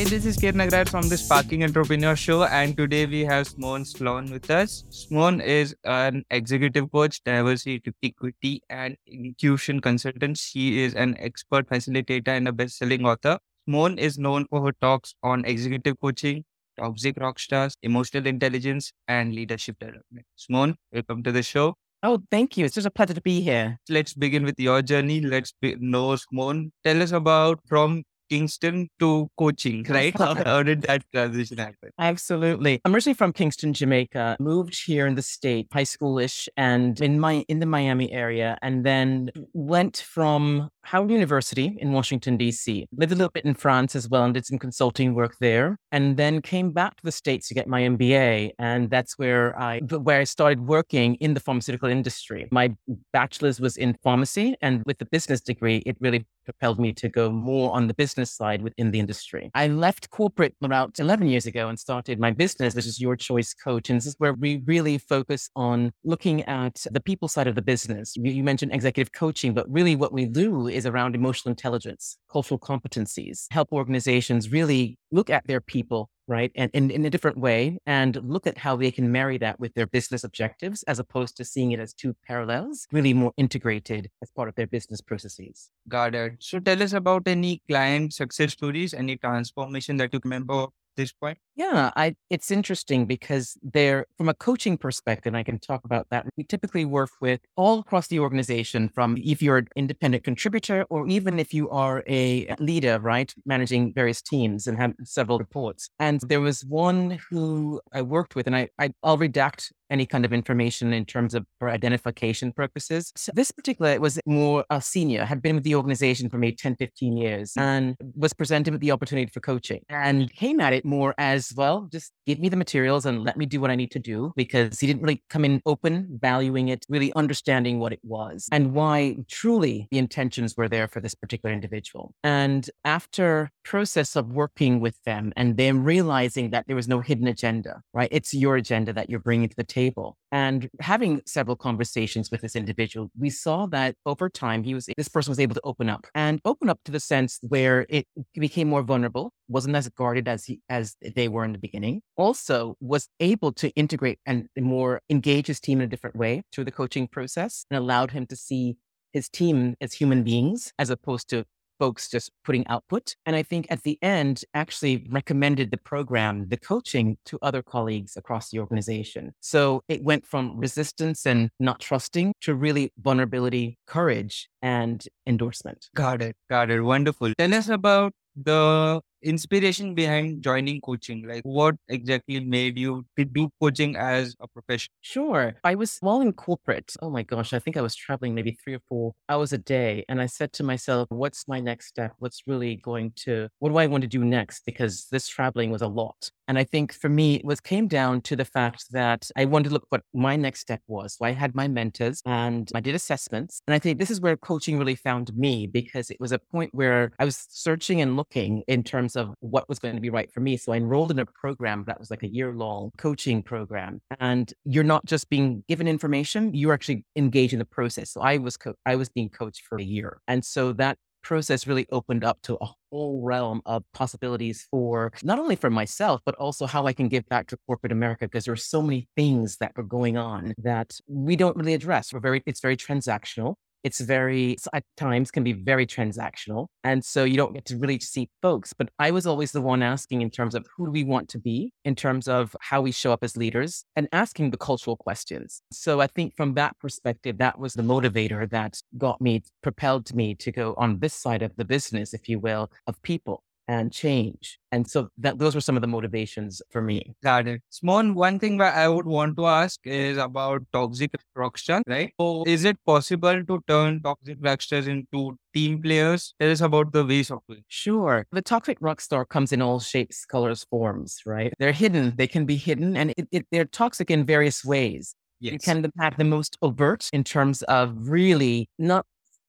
Hey, this is Kiran Nagraj from the Sparking Entrepreneur Show, and today we have Simone Sloan with us. Simone is an executive coach, diversity, equity, and inclusion consultant. She is an expert facilitator and a best-selling author. Simone is known for her talks on executive coaching, toxic rock stars, emotional intelligence, and leadership development. Simone, welcome to the show. Oh, thank you. It's just a pleasure to be here. Let's begin with your journey. Let's be, know Simone. Tell us about from Kingston to coaching, right? How, how, did that transition happen? Absolutely. I'm originally from Kingston, Jamaica. Moved here in the state, high schoolish, and in my in the Miami area, and then went from Howard University in Washington D.C. Lived a little bit in France as well, and did some consulting work there, and then came back to the states to get my MBA, and that's where I where I started working in the pharmaceutical industry. My bachelor's was in pharmacy, and with the business degree, it really propelled me to go more on the business side within the industry. I left corporate about 11 years ago and started my business, which is Your Choice Coach. And this is where we really focus on looking at the people side of the business. You mentioned executive coaching, but really what we do is around emotional intelligence, cultural competencies, help organizations really look at their people right? And in, in a different way and look at how they can marry that with their business objectives as opposed to seeing it as two parallels, really more integrated as part of their business processes. Got it. So tell us about any client success stories, any transformation that you remember at this point? Yeah, I it's interesting because they're from a coaching perspective, and I can talk about that. We typically work with all across the organization from if you're an independent contributor or even if you are a leader, right, managing various teams and have several reports. And there was one who I worked with, and I, I I'll redact any kind of information in terms of for identification purposes. So this particular was more a senior, had been with the organization for maybe 10, 15 years and was presented with the opportunity for coaching and came at it more as well, just give me the materials and let me do what I need to do because he didn't really come in open, valuing it, really understanding what it was and why truly the intentions were there for this particular individual. And after process of working with them and them realizing that there was no hidden agenda, right? It's your agenda that you're bringing to the table. And having several conversations with this individual, we saw that over time, he was, this person was able to open up and open up to the sense where it became more vulnerable, wasn't as guarded as he, as they were in the beginning. Also was able to integrate and more engage his team in a different way through the coaching process and allowed him to see his team as human beings as opposed to folks just putting output. And I think at the end, actually recommended the program, the coaching to other colleagues across the organization. So it went from resistance and not trusting to really vulnerability, courage, and endorsement. Got it. Got it. Wonderful. Tell us about the inspiration behind joining coaching? Like, what exactly made you to do coaching as a profession? Sure. I was while in corporate. Oh my gosh, I think I was traveling maybe three or four hours a day. And I said to myself, what's my next step? What's really going to, what do I want to do next? Because this traveling was a lot. And I think for me, it was came down to the fact that I wanted to look what my next step was. So I had my mentors and I did assessments. And I think this is where coaching really found me because it was a point where I was searching and looking in terms terms of what was going to be right for me. So I enrolled in a program that was like a year long coaching program. And you're not just being given information, you're actually engaged in the process. So I was, co- I was being coached for a year. And so that process really opened up to a whole realm of possibilities for not only for myself, but also how I can give back to corporate America because there are so many things that are going on that we don't really address. We're very, it's very transactional. It's very, at times, can be very transactional. And so you don't get to really see folks. But I was always the one asking in terms of who do we want to be, in terms of how we show up as leaders, and asking the cultural questions. So I think from that perspective, that was the motivator that got me, propelled me to go on this side of the business, if you will, of people and change. And so that those were some of the motivations for me. Got it. Simone, one thing that I would want to ask is about toxic rockstar, right? So is it possible to turn toxic rockstars into team players? Tell us about the ways of it. Sure. The toxic rockstar comes in all shapes, colors, forms, right? They're hidden. They can be hidden and it, it, they're toxic in various ways. Yes. You can have the most overt in terms of really not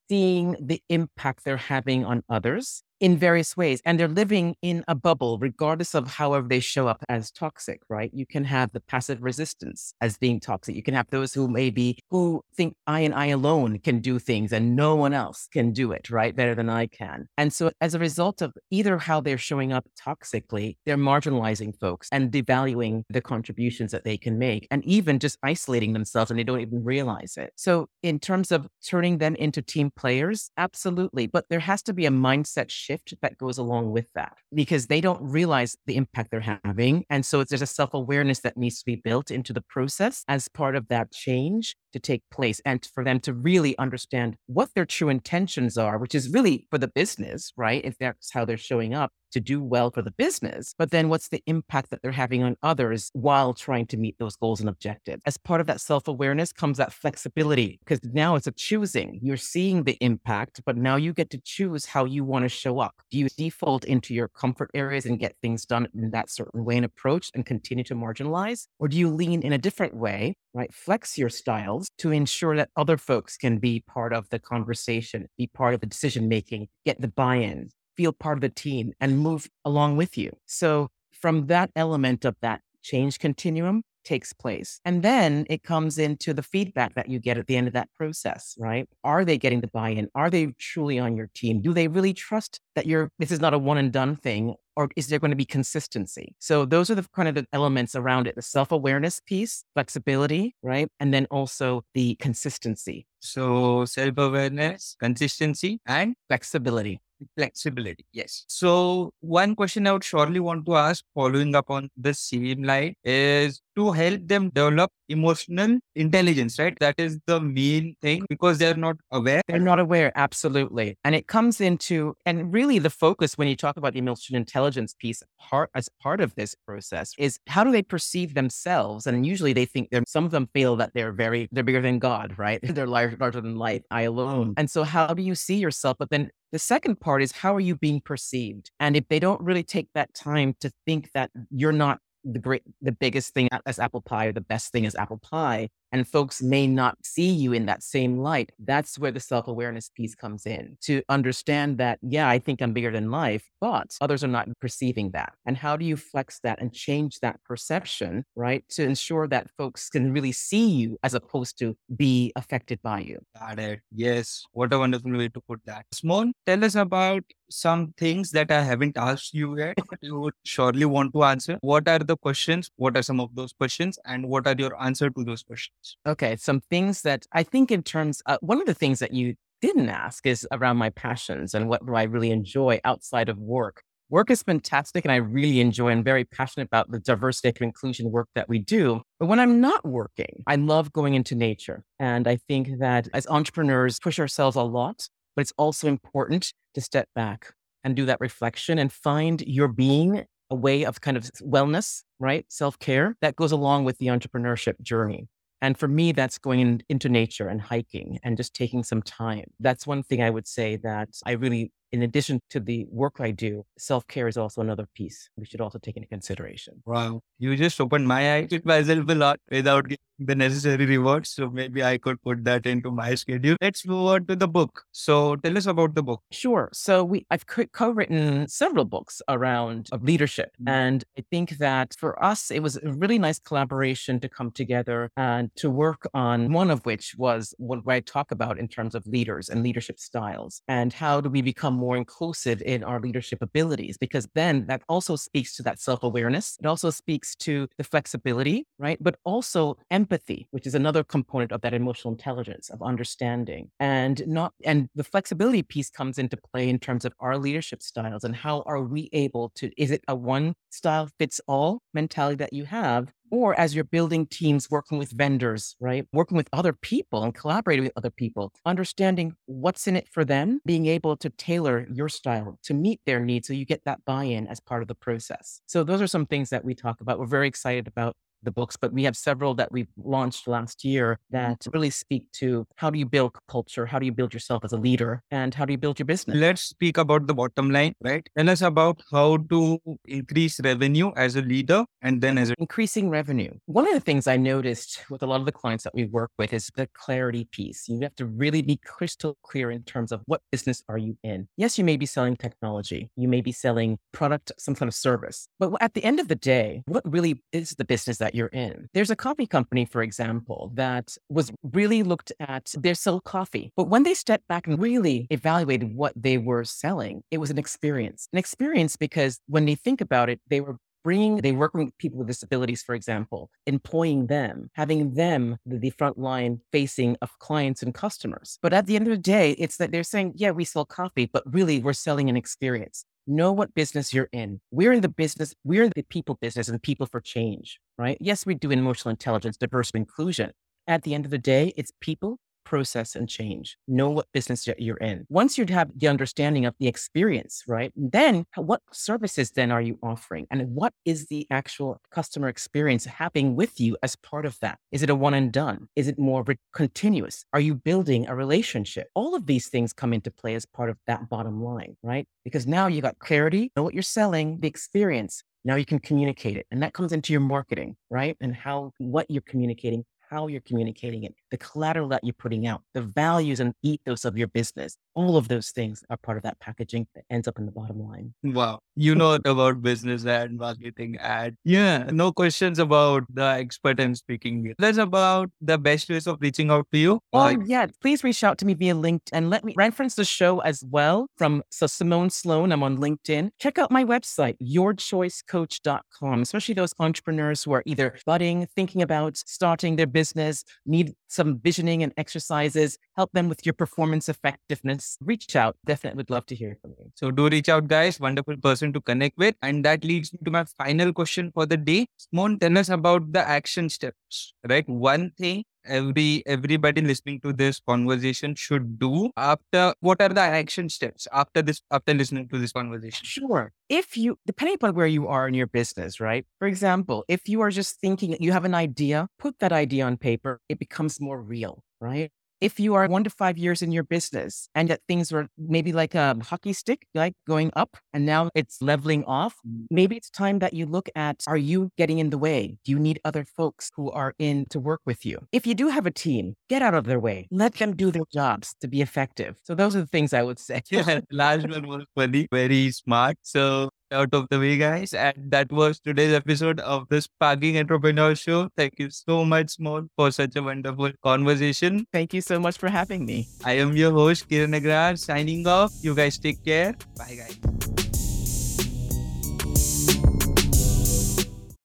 seeing the impact they're having on others in various ways. And they're living in a bubble, regardless of however they show up as toxic, right? You can have the passive resistance as being toxic. You can have those who maybe who think I and I alone can do things and no one else can do it, right? Better than I can. And so as a result of either how they're showing up toxically, they're marginalizing folks and devaluing the contributions that they can make and even just isolating themselves and they don't even realize it. So in terms of turning them into team players, absolutely. But there has to be a mindset shift shift that goes along with that because they don't realize the impact they're having. And so there's a self awareness that needs to be built into the process as part of that change to take place and for them to really understand what their true intentions are, which is really for the business, right? If that's how they're showing up to do well for the business, but then what's the impact that they're having on others while trying to meet those goals and objectives? As part of that self awareness comes that flexibility because now it's a choosing. You're seeing the impact, but now you get to choose how you want to show up. Do you default into your comfort areas and get things done in that certain way and approach and continue to marginalize? Or do you lean in a different way, right? Flex your styles to ensure that other folks can be part of the conversation, be part of the decision making, get the buy in, feel part of the team and move along with you. So, from that element of that change continuum takes place. And then it comes into the feedback that you get at the end of that process, right? Are they getting the buy in? Are they truly on your team? Do they really trust that you're, this is not a one and done thing? Or is there going to be consistency? So those are the kind of the elements around it the self awareness piece, flexibility, right? And then also the consistency. So self awareness, consistency, and flexibility flexibility. Yes. So one question I would surely want to ask following up on the same line is to help them develop emotional intelligence, right? That is the main thing because they're not aware. They're not aware, absolutely. And it comes into, and really the focus when you talk about the emotional intelligence piece, part as part of this process is how do they perceive themselves? And usually they think they're, some of them feel that they're very, they're bigger than God, right? they're larger, larger than life, I alone. And so how do you see yourself? But then the second part is how are you being perceived? And if they don't really take that time to think that you're not the great the biggest thing uh, as apple pie or the best thing as apple pie and folks may not see you in that same light that's where the self-awareness piece comes in to understand that yeah i think i'm bigger than life but others are not perceiving that and how do you flex that and change that perception right to ensure that folks can really see you as opposed to be affected by you got it yes what a wonderful way to put that Simone tell us about some things that I haven't asked you yet, you would surely want to answer. What are the questions? What are some of those questions? And what are your answer to those questions? Okay. Some things that I think in terms, uh, one of the things that you didn't ask is around my passions and what do I really enjoy outside of work. Work is fantastic and I really enjoy and very passionate about the diversity and inclusion work that we do. But when I'm not working, I love going into nature. And I think that as entrepreneurs, push ourselves a lot but it's also important to step back and do that reflection and find your being a way of kind of wellness, right? Self care that goes along with the entrepreneurship journey. And for me, that's going in, into nature and hiking and just taking some time. That's one thing I would say that I really in addition to the work I do, self care is also another piece we should also take into consideration. Wow. You just opened my eyes with myself a lot without giving the necessary rewards. So maybe I could put that into my schedule. Let's move on to the book. So tell us about the book. Sure. So we I've co-written several books around of leadership. Mm-hmm. And I think that for us, it was a really nice collaboration to come together and to work on one of which was what I talk about in terms of leaders and leadership styles and how do we become more inclusive in our leadership abilities, because then that also speaks to that self awareness. It also speaks to the flexibility, right? But also empathy, which is another component of that emotional intelligence of understanding and not, and the flexibility piece comes into play in terms of our leadership styles and how are we able to, is it a one style fits all mentality that you have? Or as you're building teams, working with vendors, right? Working with other people and collaborating with other people, understanding what's in it for them, being able to tailor your style to meet their needs so you get that buy in as part of the process. So, those are some things that we talk about. We're very excited about the books, but we have several that we've launched last year that mm-hmm. really speak to how do you build culture? How do you build yourself as a leader? And how do you build your business? Let's speak about the bottom line, right? Tell us about how to increase revenue as a leader and then as a increasing revenue. One of the things I noticed with a lot of the clients that we work with is the clarity piece. You have to really be crystal clear in terms of what business are you in. Yes, you may be selling technology, you may be selling product, some kind of service, but at the end of the day, what really is the business that you're in? There's a coffee company, for example, that was really looked at, they sell coffee, but when they stepped back and really evaluated what they were selling, it was an experience. An experience because when they think about it, they were bringing, they work with people with disabilities, for example, employing them, having them the, the front line facing of clients and customers. But at the end of the day, it's that they're saying, yeah, we sell coffee, but really we're selling an experience. Know what business you're in. We're in the business, we're in the people business and people for change, right? Yes, we do emotional intelligence, diversity, inclusion. At the end of the day, it's people process and change. Know what business you're in. Once you have the understanding of the experience, right? Then what services then are you offering? And what is the actual customer experience happening with you as part of that? Is it a one and done? Is it more continuous? Are you building a relationship? All of these things come into play as part of that bottom line, right? Because now you got clarity, know what you're selling, the experience, now you can communicate it. And that comes into your marketing, right? And how, what you're communicating, how you're communicating it, the collateral that you're putting out, the values and ethos of your business. All of those things are part of that packaging that ends up in the bottom line. Wow. You know about business and marketing ad. Yeah. No questions about the expert I'm speaking. That's about the best ways of reaching out to you. Oh, like, yeah. Please reach out to me via LinkedIn and let me reference the show as well from so Simone Sloan. I'm on LinkedIn. Check out my website, yourchoicecoach.com, especially those entrepreneurs who are either budding, thinking about starting their business, need some visioning and exercises, help them with your performance effectiveness, reach out. Definitely would love to hear from you. So do reach out, guys. Wonderful person to connect with. And that leads me to my final question for the day. Simone, tell us about the action steps, right? One thing every everybody listening to this conversation should do after what are the action steps after this after listening to this conversation sure if you depending upon where you are in your business right for example if you are just thinking you have an idea put that idea on paper it becomes more real right if you are one to five years in your business and that things were maybe like a hockey stick, like going up and now it's leveling off, mm. maybe it's time that you look at are you getting in the way? Do you need other folks who are in to work with you? If you do have a team, get out of their way. Let them do their jobs to be effective. So those are the things I would say. Yeah, one was funny, very smart. So out of the way, guys. And that was today's episode of the Sparking Entrepreneur Show. Thank you so much, Simone, for such a wonderful conversation. Thank you so much for having me. I am your host, Kiran Nagraj, signing off. You guys take care. Bye, guys.